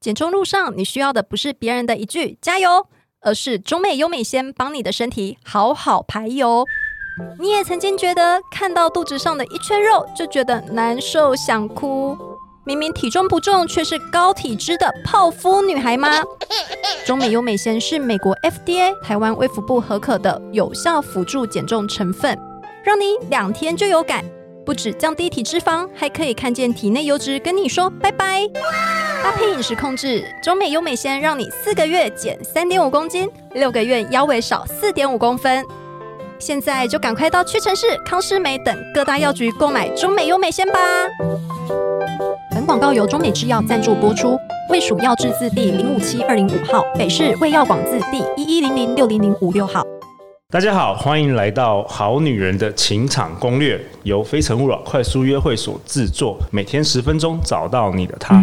减重路上，你需要的不是别人的一句“加油”，而是中美优美先帮你的身体好好排油。你也曾经觉得看到肚子上的一圈肉就觉得难受想哭，明明体重不重却是高体脂的泡芙女孩吗？中美优美先是美国 FDA、台湾卫福部核可的有效辅助减重成分，让你两天就有感。不止降低体脂肪，还可以看见体内油脂跟你说拜拜。搭配饮食控制，中美优美鲜让你四个月减三点五公斤，六个月腰围少四点五公分。现在就赶快到屈臣氏、康师美等各大药局购买中美优美鲜吧。本广告由中美制药赞助播出，卫署药字字第零五七二零五号，北市卫药广字第一一零零六零零五六号。大家好，欢迎来到《好女人的情场攻略》，由非诚勿扰快速约会所制作，每天十分钟，找到你的他。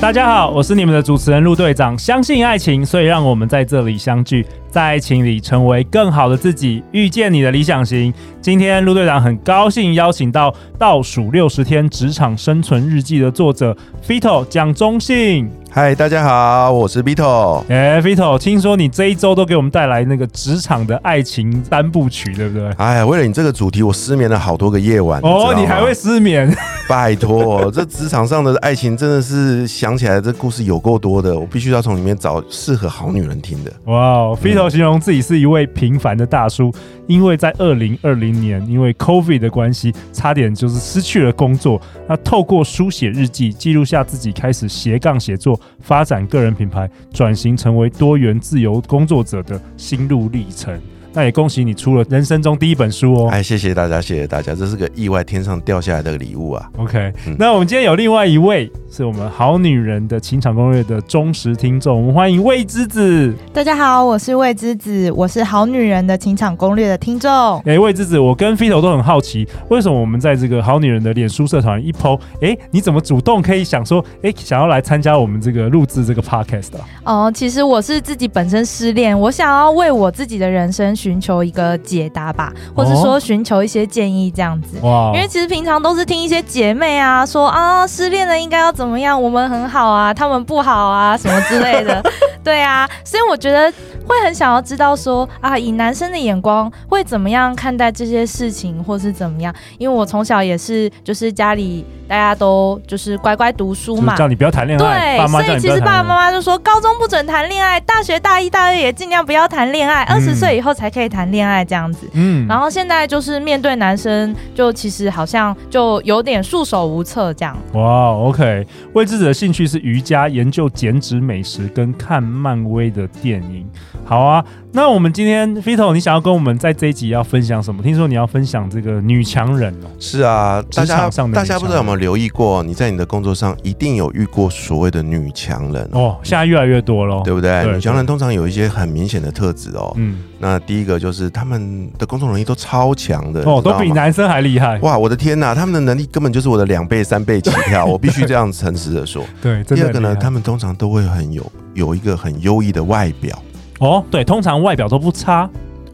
大家好，我是你们的主持人陆队长。相信爱情，所以让我们在这里相聚。在爱情里成为更好的自己，遇见你的理想型。今天陆队长很高兴邀请到《倒数六十天职场生存日记》的作者 Fito 蒋中信。嗨，大家好，我是 Vito。哎，Vito，听说你这一周都给我们带来那个职场的爱情三部曲，对不对？哎呀，为了你这个主题，我失眠了好多个夜晚。哦，你，你还会失眠？拜托，这职场上的爱情真的是想起来这故事有够多的，我必须要从里面找适合好女人听的。哇，Vito 形容自己是一位平凡的大叔。因为在二零二零年，因为 COVID 的关系，差点就是失去了工作。那透过书写日记，记录下自己开始斜杠写作、发展个人品牌、转型成为多元自由工作者的心路历程。那也恭喜你出了人生中第一本书哦！哎，谢谢大家，谢谢大家，这是个意外天上掉下来的礼物啊。OK，嗯，那我们今天有另外一位是我们好女人的情场攻略的忠实听众，我们欢迎魏之子。大家好，我是魏之子，我是好女人的情场攻略的听众。哎，魏之子，我跟 Fito 都很好奇，为什么我们在这个好女人的脸书社团一 po，哎，你怎么主动可以想说，哎，想要来参加我们这个录制这个 podcast 的？哦，其实我是自己本身失恋，我想要为我自己的人生。寻求一个解答吧，或是说寻求一些建议这样子。哇！因为其实平常都是听一些姐妹啊说啊，失恋了应该要怎么样，我们很好啊，他们不好啊，什么之类的。对啊，所以我觉得会很想要知道说啊，以男生的眼光会怎么样看待这些事情，或是怎么样？因为我从小也是，就是家里。大家都就是乖乖读书嘛，叫你不要谈恋爱。对，所以其实爸爸妈妈就说，高中不准谈恋爱，大学大一、大二也尽量不要谈恋爱，二十岁以后才可以谈恋爱这样子。嗯，然后现在就是面对男生，就其实好像就有点束手无策这样。哇，OK，魏之子的兴趣是瑜伽、研究减脂美食跟看漫威的电影。好啊。那我们今天 Fito，你想要跟我们在这一集要分享什么？听说你要分享这个女强人哦。是啊，大家大家不知道有没有留意过？你在你的工作上一定有遇过所谓的女强人哦。现在越来越多了，对不对？女强人通常有一些很明显的特质哦。嗯，那第一个就是他们的工作能力都超强的哦，都比男生还厉害。哇，我的天哪，他们的能力根本就是我的两倍、三倍起跳，我必须这样诚实的说。对，第二个呢，他们通常都会很有有一个很优异的外表。哦，对，通常外表都不差，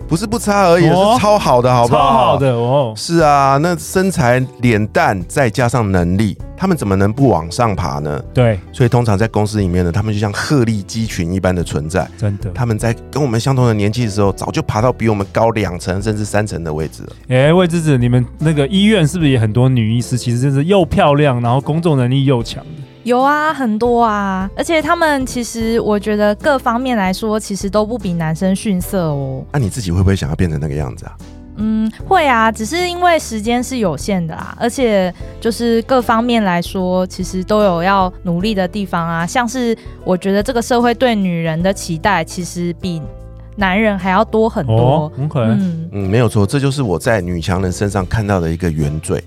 不是不差而已，哦、是超好的，好不好？超好的哦。是啊，那身材、脸蛋再加上能力，他们怎么能不往上爬呢？对，所以通常在公司里面呢，他们就像鹤立鸡群一般的存在。真的，他们在跟我们相同的年纪的时候，早就爬到比我们高两层甚至三层的位置了。哎、欸，魏之子，你们那个医院是不是也很多女医师？其实就是又漂亮，然后工作能力又强。有啊，很多啊，而且他们其实我觉得各方面来说，其实都不比男生逊色哦。那、啊、你自己会不会想要变成那个样子啊？嗯，会啊，只是因为时间是有限的啊，而且就是各方面来说，其实都有要努力的地方啊。像是我觉得这个社会对女人的期待，其实比男人还要多很多。哦、okay 嗯嗯，没有错，这就是我在女强人身上看到的一个原罪，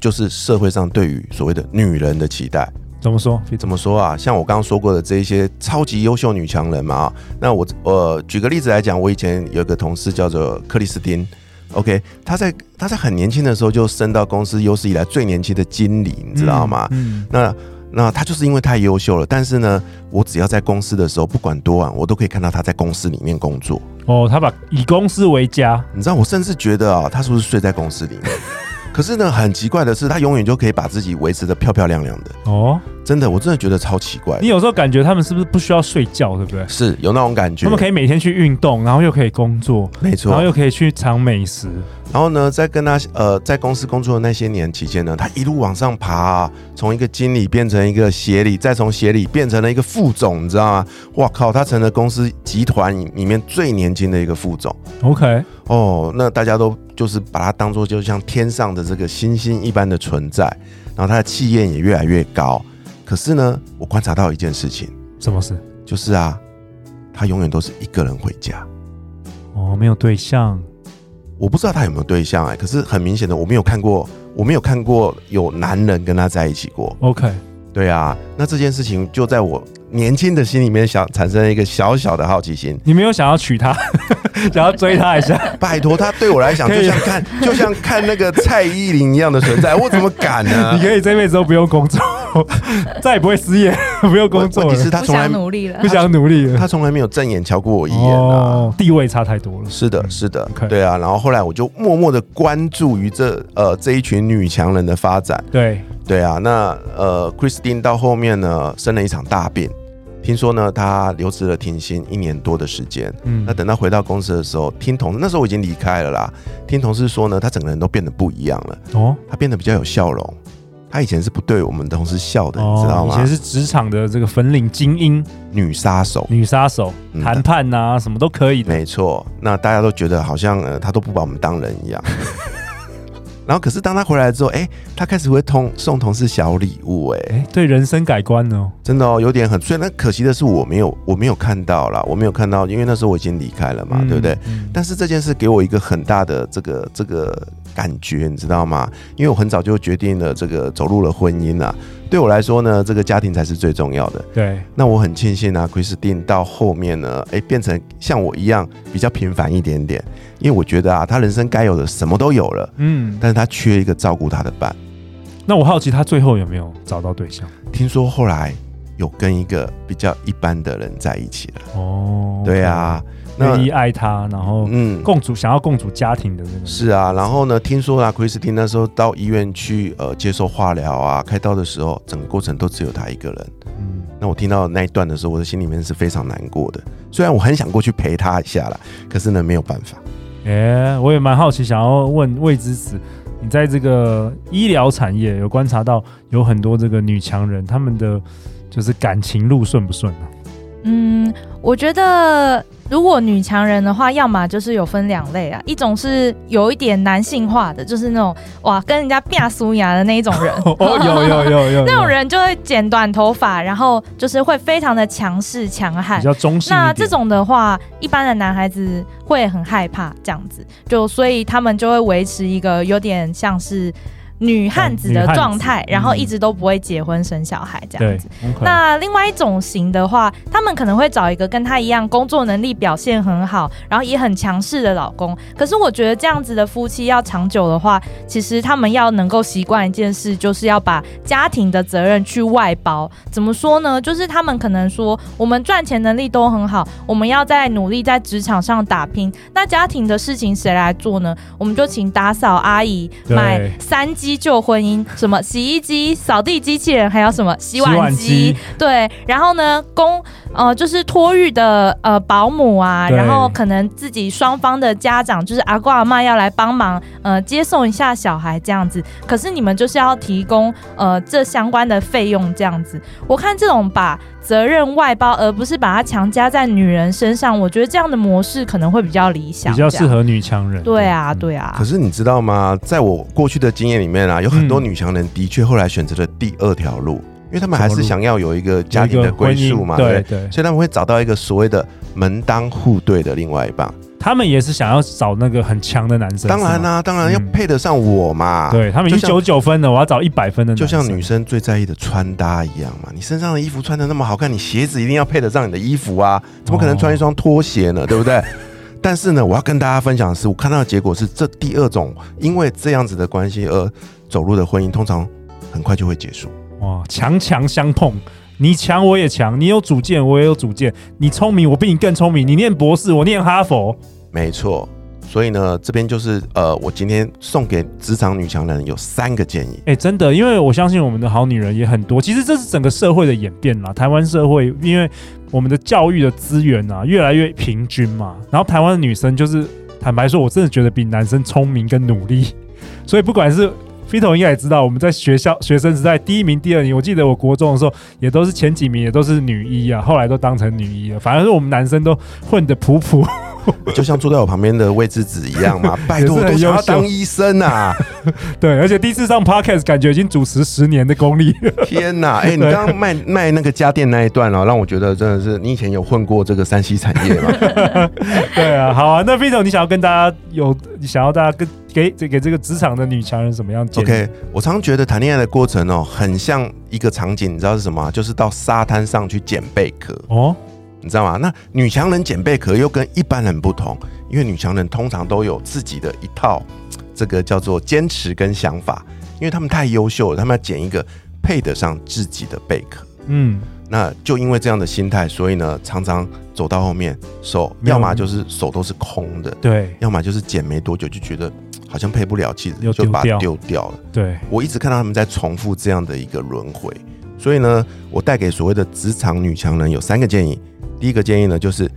就是社会上对于所谓的女人的期待。怎么说？怎么说啊？像我刚刚说过的这一些超级优秀女强人嘛，那我呃举个例子来讲，我以前有个同事叫做克里斯汀，OK，她在她在很年轻的时候就升到公司有史以来最年轻的经理，你知道吗？嗯，嗯，那那她就是因为太优秀了，但是呢，我只要在公司的时候，不管多晚，我都可以看到她在公司里面工作。哦，她把以公司为家，你知道，我甚至觉得啊，她是不是睡在公司里面？可是呢，很奇怪的是，他永远就可以把自己维持的漂漂亮亮的。哦。真的，我真的觉得超奇怪。你有时候感觉他们是不是不需要睡觉，对不对？是有那种感觉。他们可以每天去运动，然后又可以工作，没错，然后又可以去尝美食。然后呢，在跟他呃在公司工作的那些年期间呢，他一路往上爬啊，从一个经理变成一个协理，再从协理变成了一个副总，你知道吗？哇靠，他成了公司集团里面最年轻的一个副总。OK，哦，那大家都就是把他当做就像天上的这个星星一般的存在，然后他的气焰也越来越高。可是呢，我观察到一件事情，什么事？就是啊，他永远都是一个人回家。哦，没有对象。我不知道他有没有对象哎、欸，可是很明显的，我没有看过，我没有看过有男人跟他在一起过。OK，对啊，那这件事情就在我年轻的心里面想产生一个小小的好奇心。你没有想要娶她，想要追她一下？拜托，他对我来讲就像看，就像看那个蔡依林一样的存在，我怎么敢呢？你可以这辈子都不用工作。再也不会失业，不用工作了。题，是他从来不想努力了，不想努力了。他从来没有正眼瞧过我一眼啊，哦，地位差太多了。是的，是的，Okay. 对啊。然后后来我就默默的关注于这呃这一群女强人的发展。对对啊，那呃，Christine 到后面呢生了一场大病，听说呢她留职了停薪一年多的时间。嗯，那等到回到公司的时候，听同那时候我已经离开了啦。听同事说呢，她整个人都变得不一样了。哦，她变得比较有笑容。他以前是不对我们同事笑的，哦、你知道吗？以前是职场的这个粉领精英，女杀手，女杀手，谈、嗯、判啊，什么都可以的。没错，那大家都觉得好像呃，他都不把我们当人一样。然后，可是当他回来之后，哎、欸，他开始会通送同事小礼物、欸，哎，对人生改观哦，真的哦，有点很。虽然可惜的是，我没有，我没有看到啦，我没有看到，因为那时候我已经离开了嘛，嗯、对不对？嗯、但是这件事给我一个很大的这个这个感觉，你知道吗？因为我很早就决定了这个走入了婚姻啊。对我来说呢，这个家庭才是最重要的。对，那我很庆幸啊，Christine 到后面呢，哎，变成像我一样比较平凡一点点。因为我觉得啊，他人生该有的什么都有了，嗯，但是他缺一个照顾他的伴。那我好奇他最后有没有找到对象？听说后来有跟一个比较一般的人在一起了。哦，对啊，愿意爱他，然后嗯，共主想要共主家庭的那个。是啊，然后呢，听说啊，Christine 那时候到医院去呃接受化疗啊，开刀的时候，整个过程都只有他一个人。嗯，那我听到那一段的时候，我的心里面是非常难过的。虽然我很想过去陪他一下啦，可是呢，没有办法。哎、欸，我也蛮好奇，想要问魏之子，你在这个医疗产业有观察到有很多这个女强人，她们的就是感情路顺不顺呢？嗯，我觉得。如果女强人的话，要么就是有分两类啊，一种是有一点男性化的，就是那种哇跟人家变苏牙的那一种人，哦，有有有有，有，那种人就会剪短头发，然后就是会非常的强势强悍，比较中性。那这种的话，一般的男孩子会很害怕这样子，就所以他们就会维持一个有点像是。女汉子的状态，然后一直都不会结婚生小孩这样子。那另外一种型的话，他们可能会找一个跟他一样工作能力表现很好，然后也很强势的老公。可是我觉得这样子的夫妻要长久的话，其实他们要能够习惯一件事，就是要把家庭的责任去外包。怎么说呢？就是他们可能说，我们赚钱能力都很好，我们要在努力在职场上打拼。那家庭的事情谁来做呢？我们就请打扫阿姨买三机。旧婚姻，什么洗衣机、扫地机器人，还有什么洗碗机？对，然后呢，公呃就是托育的呃保姆啊，然后可能自己双方的家长就是阿公阿妈要来帮忙呃接送一下小孩这样子。可是你们就是要提供呃这相关的费用这样子。我看这种把责任外包，而不是把它强加在女人身上，我觉得这样的模式可能会比较理想，比较适合女强人。对啊，对啊。可是你知道吗？在我过去的经验里面啊，有很多女强人的确后来选择了第二条路，因为他们还是想要有一个家庭的归宿嘛，对对。所以他们会找到一个所谓的门当户对的另外一半。他们也是想要找那个很强的男生，当然啦、啊，当然要配得上我嘛。嗯、对他们已经九九分了，我要找一百分的男生。就像女生最在意的穿搭一样嘛，你身上的衣服穿的那么好看，你鞋子一定要配得上你的衣服啊，怎么可能穿一双拖鞋呢？哦、对不对？但是呢，我要跟大家分享的是，我看到的结果是，这第二种因为这样子的关系而走入的婚姻，通常很快就会结束。哇，强强相碰，你强我也强，你有主见我也有主见，你聪明我比你更聪明，你念博士我念哈佛，没错。所以呢，这边就是呃，我今天送给职场女强人有三个建议。哎、欸，真的，因为我相信我们的好女人也很多。其实这是整个社会的演变啦。台湾社会因为我们的教育的资源啊越来越平均嘛，然后台湾的女生就是坦白说，我真的觉得比男生聪明跟努力。所以不管是 Vito 应该也知道，我们在学校学生时代第一名、第二名，我记得我国中的时候也都是前几名，也都是女一啊，后来都当成女一了。反而是我们男生都混得普普。就像坐在我旁边的魏之子一样嘛，拜托，都想要当医生啊！对，而且第一次上 Podcast，感觉已经主持十年的功力。天哪！哎、欸，你刚刚卖卖那个家电那一段哦，让我觉得真的是你以前有混过这个山西产业吗？对啊，好啊。那 Vito，你想要跟大家有，你想要大家跟给给给这个职场的女强人什么样？OK，我常觉得谈恋爱的过程哦，很像一个场景，你知道是什么？就是到沙滩上去捡贝壳哦。你知道吗？那女强人捡贝壳又跟一般人不同，因为女强人通常都有自己的一套，这个叫做坚持跟想法，因为他们太优秀了，他们要捡一个配得上自己的贝壳。嗯，那就因为这样的心态，所以呢，常常走到后面手，要么就是手都是空的，对，要么就是捡没多久就觉得好像配不了气，就把它丢掉了。对，我一直看到他们在重复这样的一个轮回，所以呢，我带给所谓的职场女强人有三个建议。第一个建议呢，就是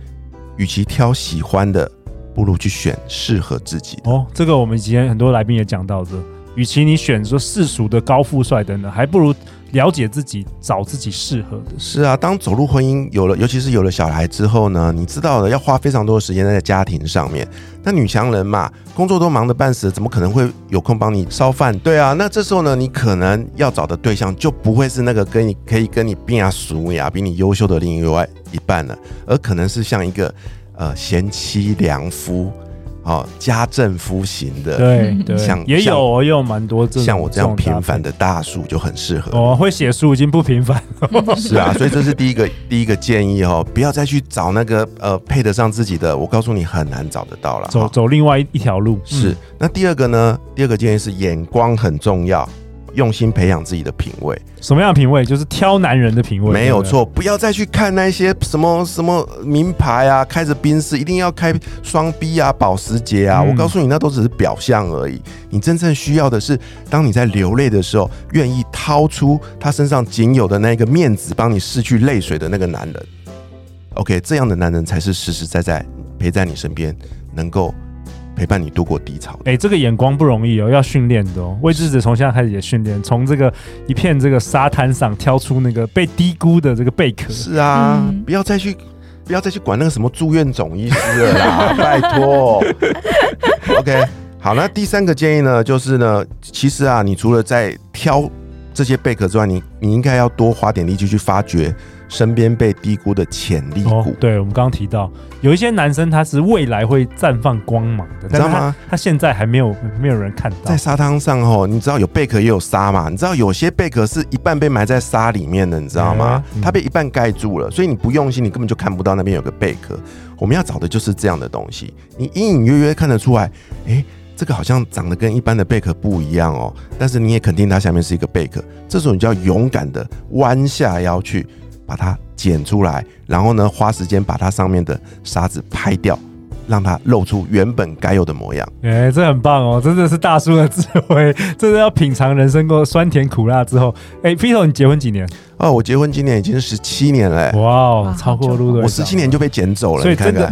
与其挑喜欢的，不如去选适合自己的。哦，这个我们以前很多来宾也讲到这，与其你选说世俗的高富帅等等，还不如了解自己，找自己适合的。是啊，当走入婚姻，有了，尤其是有了小孩之后呢，你知道的，要花非常多的时间在家庭上面。那女强人嘛，工作都忙得半死，怎么可能会有空帮你烧饭？对啊，那这时候呢，你可能要找的对象就不会是那个跟你可以跟你并啊熟呀，比你优秀的另外一半了，而可能是像一个呃贤妻良夫。哦，家政夫型的，对对，像也有哦也有蛮多这种，像我这样平凡的大叔就很适合。哦，会写书已经不平凡了。是啊，所以这是第一个第一个建议哦，不要再去找那个呃配得上自己的，我告诉你很难找得到了。走走另外一条路。是，嗯，那第二个呢？第二个建议是眼光很重要。用心培养自己的品味，什么样的品味？就是挑男人的品味，没有错。不要再去看那些什么什么名牌啊，开着宾士，一定要开双 B 啊，保时捷啊。嗯、我告诉你，那都只是表象而已。你真正需要的是，当你在流泪的时候，愿意掏出他身上仅有的那个面子，帮你拭去泪水的那个男人。OK，这样的男人才是实实在在陪在你身边，能够。陪伴你度过低潮。哎、欸，这个眼光不容易哦，要训练的哦。魏之子从现在开始也训练，从这个一片这个沙滩上挑出那个被低估的这个贝壳。是啊，嗯、不要再去，不要再去管那个什么住院总医师了啦，拜托。OK，好，那第三个建议呢，就是呢，其实啊，你除了在挑这些贝壳之外，你你应该要多花点力气去发掘。身边被低估的潜力股。哦，对，我们刚刚提到有一些男生他是未来会绽放光芒的，你知道吗？他，现在还没有没有人看到。在沙滩上哦，你知道有贝壳也有沙嘛？你知道有些贝壳是一半被埋在沙里面的，你知道吗？嗯、它被一半盖住了，所以你不用心，你根本就看不到那边有个贝壳。我们要找的就是这样的东西，你隐隐约约看得出来，哎，这个好像长得跟一般的贝壳不一样哦，但是你也肯定它下面是一个贝壳。这时候你就要勇敢的弯下腰去。把它剪出来，然后呢，花时间把它上面的沙子拍掉，让它露出原本该有的模样。哎、欸，这很棒哦，真的是大叔的智慧，真的要品尝人生过酸甜苦辣之后。哎、，Peter，你结婚几年？哦，我结婚今年已经十七年了。哇哦，超过我十七年就被捡走了，所以真的。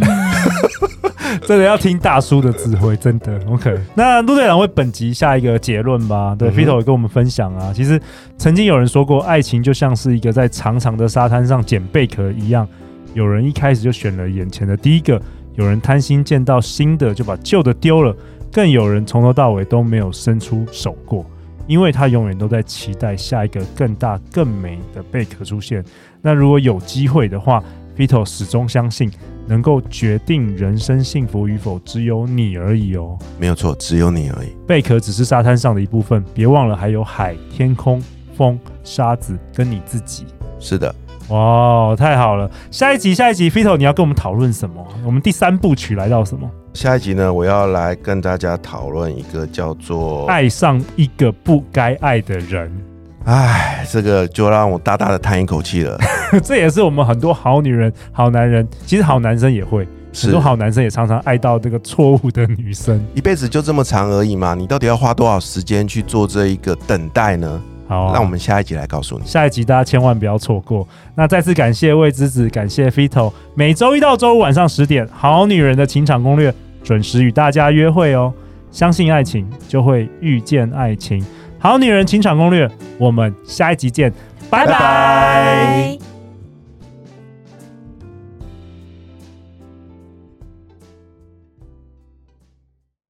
真的要听大叔的指挥，真的 OK。那陆队长为本集下一个结论吧。对，Fito 也跟我们分享啊。其实曾经有人说过，爱情就像是一个在长长的沙滩上捡贝壳一样，有人一开始就选了眼前的第一个，有人贪心见到新的就把旧的丢了，更有人从头到尾都没有伸出手过，因为他永远都在期待下一个更大更美的贝壳出现。那如果有机会的话，Vito 始终相信。能够决定人生幸福与否，只有你而已哦。没有错，只有你而已。贝壳只是沙滩上的一部分，别忘了还有海、天空、风、沙子跟你自己。是的，哇，太好了！下一集，下一集，Vito，你要跟我们讨论什么？我们第三部曲来到什么？下一集呢，我要来跟大家讨论一个叫做“爱上一个不该爱的人”。唉，这个就让我大大的叹一口气了。这也是我们很多好女人、好男人，其实好男生也会，很多好男生也常常爱到这个错误的女生。一辈子就这么长而已嘛，你到底要花多少时间去做这一个等待呢？好、啊，那我们下一集来告诉你。下一集大家千万不要错过。那再次感谢魏之子，感谢 Fito 每周一到周五晚上十点，《好女人的情场攻略》准时与大家约会哦。相信爱情，就会遇见爱情。好女人情场攻略，我们下一集见，拜拜。